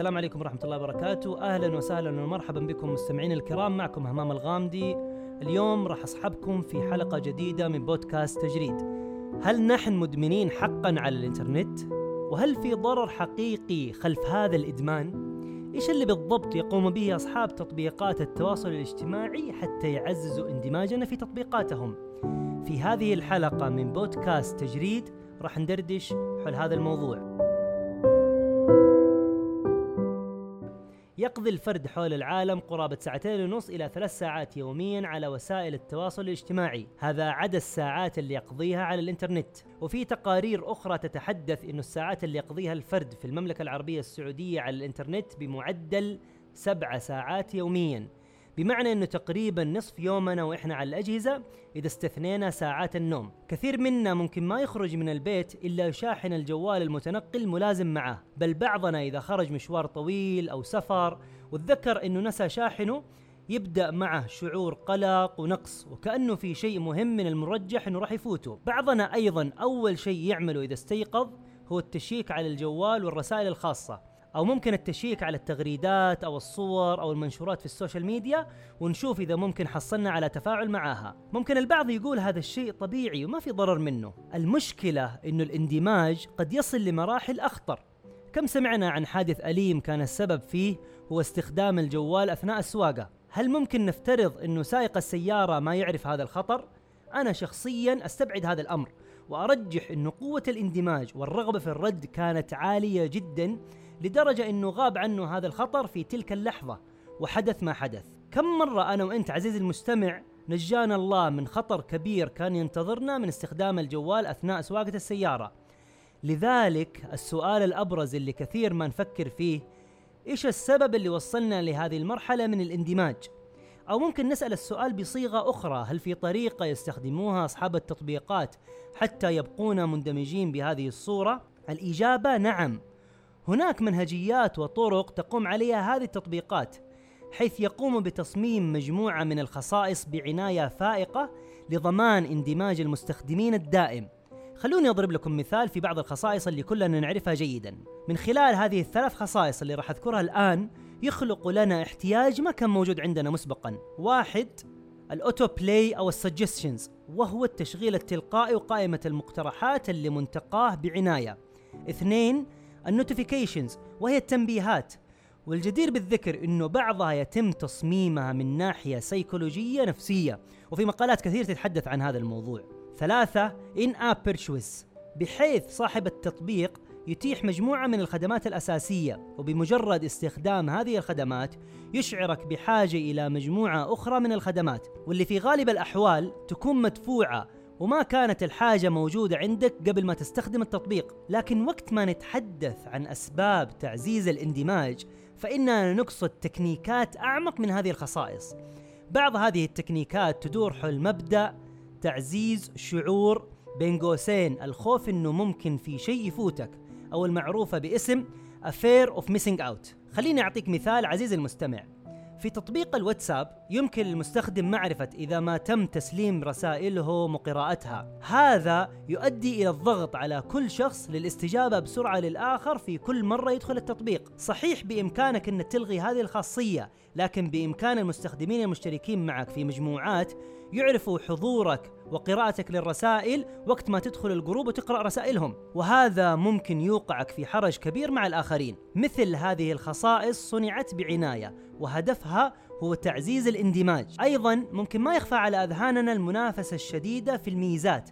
السلام عليكم ورحمة الله وبركاته أهلا وسهلا ومرحبا بكم مستمعين الكرام معكم همام الغامدي اليوم راح أصحبكم في حلقة جديدة من بودكاست تجريد هل نحن مدمنين حقا على الإنترنت؟ وهل في ضرر حقيقي خلف هذا الإدمان؟ إيش اللي بالضبط يقوم به أصحاب تطبيقات التواصل الاجتماعي حتى يعززوا اندماجنا في تطبيقاتهم؟ في هذه الحلقة من بودكاست تجريد راح ندردش حول هذا الموضوع يقضي الفرد حول العالم قرابة ساعتين ونص إلى ثلاث ساعات يوميا على وسائل التواصل الاجتماعي. هذا عدد الساعات اللي يقضيها على الإنترنت. وفي تقارير أخرى تتحدث أن الساعات اللي يقضيها الفرد في المملكة العربية السعودية على الإنترنت بمعدل سبع ساعات يوميا. بمعنى إنه تقريبا نصف يومنا وإحنا على الأجهزة إذا استثنينا ساعات النوم. كثير منا ممكن ما يخرج من البيت إلا شاحن الجوال المتنقل ملازم معه. بل بعضنا إذا خرج مشوار طويل أو سفر وتذكر إنه نسى شاحنه يبدأ معه شعور قلق ونقص وكأنه في شيء مهم من المرجح إنه راح يفوته. بعضنا أيضا أول شيء يعمله إذا استيقظ هو ال check على الجوال والرسائل الخاصة. أو ممكن ال check على التغريدات أو الصور أو المنشورات في ال social media ونشوف إذا ممكن حصلنا على تفاعل معاها. ممكن البعض يقول هذا الشيء طبيعي وما في ضرر منه. المشكلة إنه الاندماج قد يصل لمراحل أخطر. كم سمعنا عن حادث أليم كان السبب فيه؟ هو استخدام الجوال أثناء السواقة. هل ممكن نفترض إنه سائق السيارة ما يعرف هذا الخطر؟ أنا شخصيا أستبعد هذا الأمر. وأرجح انه قوة الاندماج والرغبة في الرد كانت عالية جدا لدرجة أنه غاب عنه هذا الخطر في تلك اللحظة وحدث ما حدث. كم مرة أنا وأنت عزيزي المستمع نجانا الله من خطر كبير كان ينتظرنا من استخدام الجوال أثناء سواقة السيارة. لذلك السؤال الأبرز اللي كثير ما نفكر فيه إيش السبب اللي وصلنا لهذه المرحلة من الاندماج؟ أو ممكن نسأل السؤال بصيغة أخرى هل في طريقة يستخدموها أصحاب التطبيقات حتى يبقون مندمجين بهذه الصورة؟ الإجابة نعم هناك منهجيات وطرق تقوم عليها هذه التطبيقات حيث يقوم بتصميم مجموعة من الخصائص بعناية فائقة لضمان اندماج المستخدمين الدائم. خلوني أضرب لكم مثال في بعض الخصائص اللي كلنا نعرفها جيدا. من خلال هذه الثلاث خصائص اللي راح أذكرها الآن يخلق لنا احتياج ما كان موجود عندنا مسبقا. واحد ال auto play أو ال suggestions وهو التشغيل التلقائي وقائمة المقترحات اللي منتقاه بعناية. اثنين ال notifications وهي التنبيهات والجدير بالذكر إنه بعضها يتم تصميمها من ناحية سيكولوجية نفسية وفي مقالات كثير تتحدث عن هذا الموضوع. ثلاثة in-app purchase بحيث صاحب التطبيق يتيح مجموعة من الخدمات الأساسية وبمجرد استخدام هذه الخدمات يشعرك بحاجة إلى مجموعة أخرى من الخدمات واللي في غالب الأحوال تكون مدفوعة وما كانت الحاجة موجودة عندك قبل ما تستخدم التطبيق. لكن وقت ما نتحدث عن أسباب تعزيز الاندماج فإننا نقصد تكنيكات أعمق من هذه الخصائص. بعض هذه التكنيكات تدور حول مبدأ تعزيز شعور بين قوسين الخوف إنه ممكن في شيء يفوتك. أو المعروفة باسم a fear of missing out. خليني أعطيك مثال عزيزي المستمع. في تطبيق الواتساب يمكن للمستخدم معرفة إذا ما تم تسليم رسائلهم وقراءتها. هذا يؤدي إلى الضغط على كل شخص للاستجابة بسرعة للآخر في كل مرة يدخل التطبيق. صحيح بإمكانك أن تلغي هذه الخاصية لكن بإمكان المستخدمين المشتركين معك في مجموعات يعرفوا حضورك وقراءتك للرسائل وقت ما تدخل الجروب وتقرأ رسائلهم. وهذا ممكن يوقعك في حرج كبير مع الآخرين. مثل هذه الخصائص صنعت بعناية وهدفها هو تعزيز الاندماج. أيضا ممكن ما يخفى على أذهاننا المنافسة الشديدة في الميزات.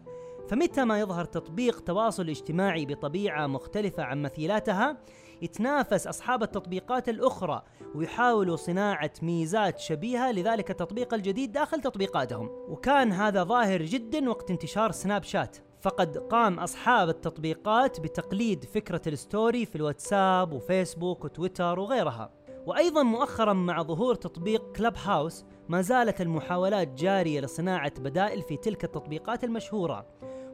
فمتى ما يظهر تطبيق تواصل اجتماعي بطبيعة مختلفة عن مثيلاتها يتنافس أصحاب التطبيقات الأخرى ويحاولوا صناعة ميزات شبيهة لذلك التطبيق الجديد داخل تطبيقاتهم. وكان هذا ظاهر جدا وقت انتشار سناب شات. فقد قام أصحاب التطبيقات بتقليد فكرة الستوري في الواتساب وفيسبوك وتويتر وغيرها. وأيضا مؤخرا مع ظهور تطبيق كلب هاوس ما زالت المحاولات جارية لصناعة بدائل في تلك التطبيقات المشهورة.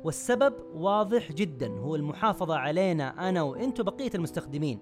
والسبب واضح جدا هو المحافظة علينا أنا وإنت بقية المستخدمين.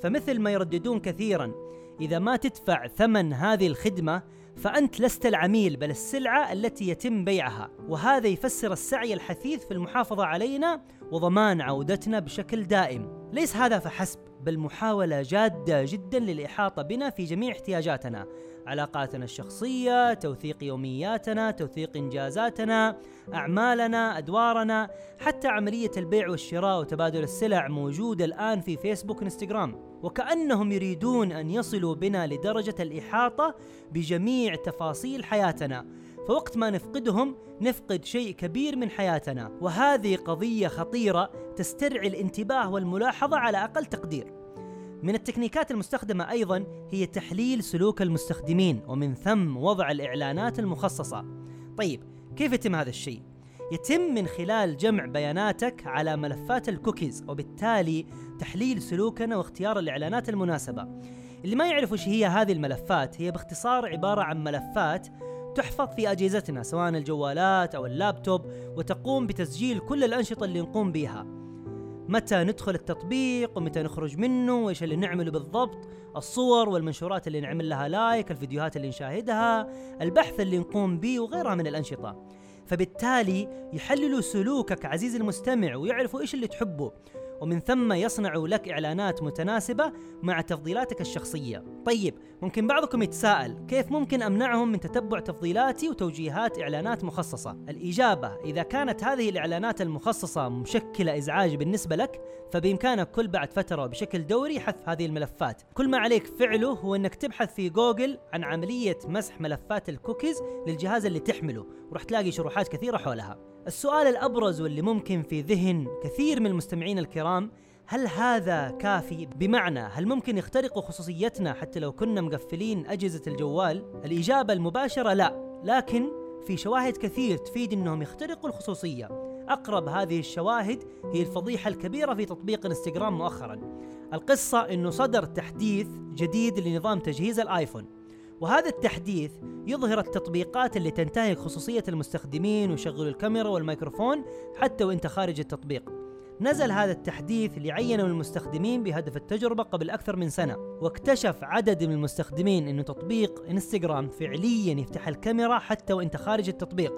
فمثل ما يرددون كثيرا إذا ما تدفع ثمن هذه الخدمة فأنت لست العميل بل السلعة التي يتم بيعها. وهذا يفسر السعي الحثيث في المحافظة علينا وضمان عودتنا بشكل دائم. ليس هذا فحسب بل محاولة جادة جدا للإحاطة بنا في جميع احتياجاتنا. علاقاتنا الشخصية، توثيق يومياتنا، توثيق إنجازاتنا، أعمالنا، أدوارنا، حتى عملية البيع والشراء وتبادل السلع موجودة الآن في فيسبوك وانستغرام، وكأنهم يريدون أن يصلوا بنا لدرجة الإحاطة بجميع تفاصيل حياتنا، فوقت ما نفقدهم نفقد شيء كبير من حياتنا، وهذه قضية خطيرة تسترعي الانتباه والملاحظة على أقل تقدير. من التكنيكات المستخدمة أيضا هي تحليل سلوك المستخدمين ومن ثم وضع الإعلانات المخصصة. طيب كيف يتم هذا الشيء؟ يتم من خلال جمع بياناتك على ملفات الكوكيز وبالتالي تحليل سلوكنا واختيار الإعلانات المناسبة. اللي ما يعرف وش هي هذه الملفات هي باختصار عبارة عن ملفات تحفظ في أجهزتنا سواء الجوالات أو اللابتوب وتقوم بتسجيل كل الأنشطة اللي نقوم بها متى ندخل التطبيق ومتى نخرج منه وإيش اللي نعمله بالضبط الصور والمنشورات اللي نعمل لها like الفيديوهات اللي نشاهدها البحث اللي نقوم به وغيرها من الأنشطة. فبالتالي يحللوا سلوكك عزيزي المستمع ويعرفوا إيش اللي تحبه. ومن ثم يصنعوا لك إعلانات متناسبة مع تفضيلاتك الشخصية. طيب ممكن بعضكم يتساءل كيف ممكن أمنعهم من تتبع تفضيلاتي وتوجيهات إعلانات مخصصة؟ الإجابة إذا كانت هذه الإعلانات المخصصة مشكلة إزعاج بالنسبة لك فبإمكانك كل بعد فترة وبشكل دوري حذف هذه الملفات. كل ما عليك فعله هو أنك تبحث في جوجل عن عملية مسح ملفات الكوكيز للجهاز اللي تحمله وراح تلاقي شروحات كثيرة حولها. السؤال الأبرز واللي ممكن في ذهن كثير من المستمعين الكرام هل هذا كافي؟ بمعنى هل ممكن يخترقوا خصوصيتنا حتى لو كنا مقفلين أجهزة الجوال؟ الإجابة المباشرة لا، لكن في شواهد كثير تفيد أنهم يخترقوا الخصوصية. أقرب هذه الشواهد هي الفضيحة الكبيرة في تطبيق إنستغرام مؤخرا. القصة أنه صدر تحديث جديد لنظام تجهيز الآيفون وهذا التحديث يظهر التطبيقات اللي تنتهك خصوصية المستخدمين ويشغل الكاميرا والميكروفون حتى وإنت خارج التطبيق. نزل هذا التحديث ليعين المستخدمين بهدف التجربة قبل أكثر من سنة واكتشف عدد من المستخدمين أن تطبيق إنستغرام فعليا يفتح الكاميرا حتى وإنت خارج التطبيق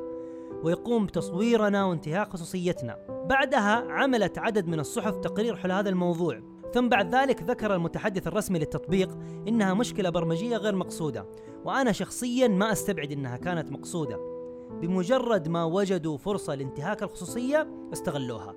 ويقوم بتصويرنا وانتهاك خصوصيتنا. بعدها عملت عدد من الصحف تقرير حول هذا الموضوع. ثم بعد ذلك ذكر المتحدث الرسمي للتطبيق إنها مشكلة برمجية غير مقصودة وأنا شخصيا ما أستبعد إنها كانت مقصودة. بمجرد ما وجدوا فرصة لانتهاك الخصوصية استغلوها.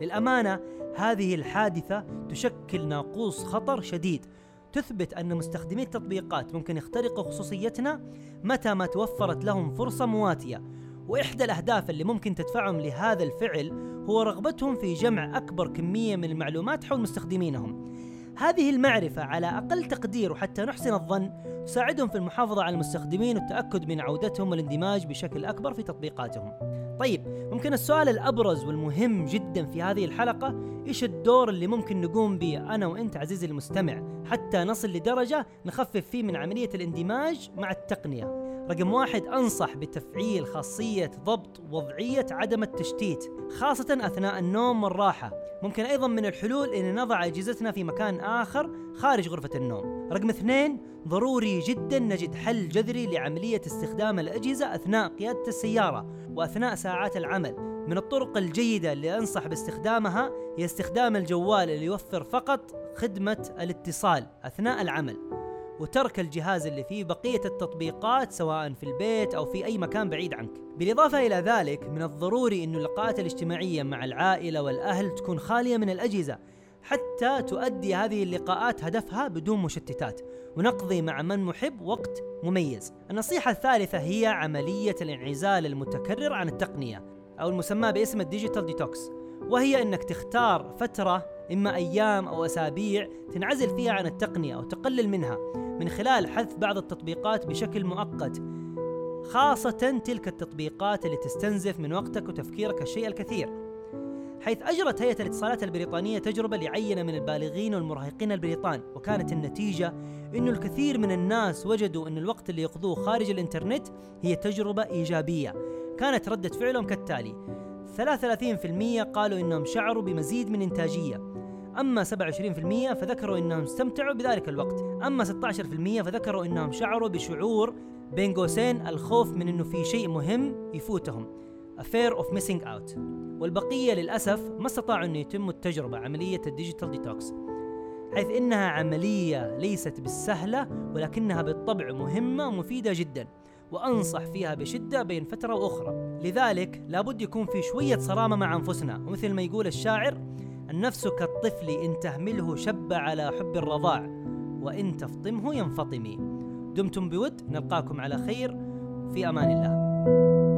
للأمانة هذه الحادثة تشكل ناقوس خطر شديد. تثبت أن مستخدمي التطبيقات ممكن يخترقوا خصوصيتنا متى ما توفرت لهم فرصة مواتية. وإحدى الأهداف اللي ممكن تدفعهم لهذا الفعل هو رغبتهم في جمع أكبر كمية من المعلومات حول مستخدمينهم هذه المعرفة على أقل تقدير وحتى نحسن الظن تساعدهم في المحافظة على المستخدمين والتأكد من عودتهم والاندماج بشكل أكبر في تطبيقاتهم. طيب، ممكن السؤال الأبرز والمهم جدا في هذه الحلقة، إيش الدور اللي ممكن نقوم به أنا وأنت عزيزي المستمع حتى نصل لدرجة نخفف فيه من عملية الاندماج مع التقنية؟ رقم واحد أنصح بتفعيل خاصية ضبط وضعية عدم التشتيت خاصة أثناء النوم والراحة. ممكن أيضا من الحلول أن نضع أجهزتنا في مكان آخر خارج غرفة النوم. رقم اثنين ضروري جدا نجد حل جذري لعملية استخدام الأجهزة أثناء قيادة السيارة وأثناء ساعات العمل. من الطرق الجيدة اللي أنصح باستخدامها هي استخدام الجوال اللي يوفر فقط خدمة الاتصال أثناء العمل. وترك الجهاز اللي فيه بقية التطبيقات سواء في البيت أو في أي مكان بعيد عنك. بالإضافة إلى ذلك من الضروري أن اللقاءات الاجتماعية مع العائلة والأهل تكون خالية من الأجهزة حتى تؤدي هذه اللقاءات هدفها بدون مشتتات. ونقضي مع من نحب وقت مميز. النصيحة الثالثة هي عملية الانعزال المتكرر عن التقنية أو المسمى باسم ال digital detox وهي أنك تختار فترة إما أيام أو أسابيع تنعزل فيها عن التقنية أو تقلل منها من خلال حذف بعض التطبيقات بشكل مؤقت خاصة تلك التطبيقات اللي تستنزف من وقتك وتفكيرك الشيء الكثير. حيث أجرت هيئة الاتصالات البريطانية تجربة لعينة من البالغين والمراهقين البريطان وكانت النتيجة أنه الكثير من الناس وجدوا أن الوقت اللي يقضوه خارج الإنترنت هي تجربة إيجابية كانت ردة فعلهم كالتالي 33% قالوا إنهم شعروا بمزيد من إنتاجية. أما 27% فذكروا إنهم استمتعوا بذلك الوقت. أما 16% فذكروا إنهم شعروا بشعور بين قوسين الخوف من إنه في شيء مهم يفوتهم. A Fear of Missing Out. والبقية للأسف ما استطاعوا أن يتموا التجربة عملية ال digital detox. حيث إنها عملية ليست بالسهلة ولكنها بالطبع مهمة ومفيدة جدا وأنصح فيها بشدة بين فترة وأخرى. لذلك لابد يكون في شوية صرامة مع أنفسنا ومثل ما يقول الشاعر النفس كالطفل إن تهمله شب على حب الرضاع وإن تفطمه ينفطمي. دمتم بود نلقاكم على خير. في أمان الله.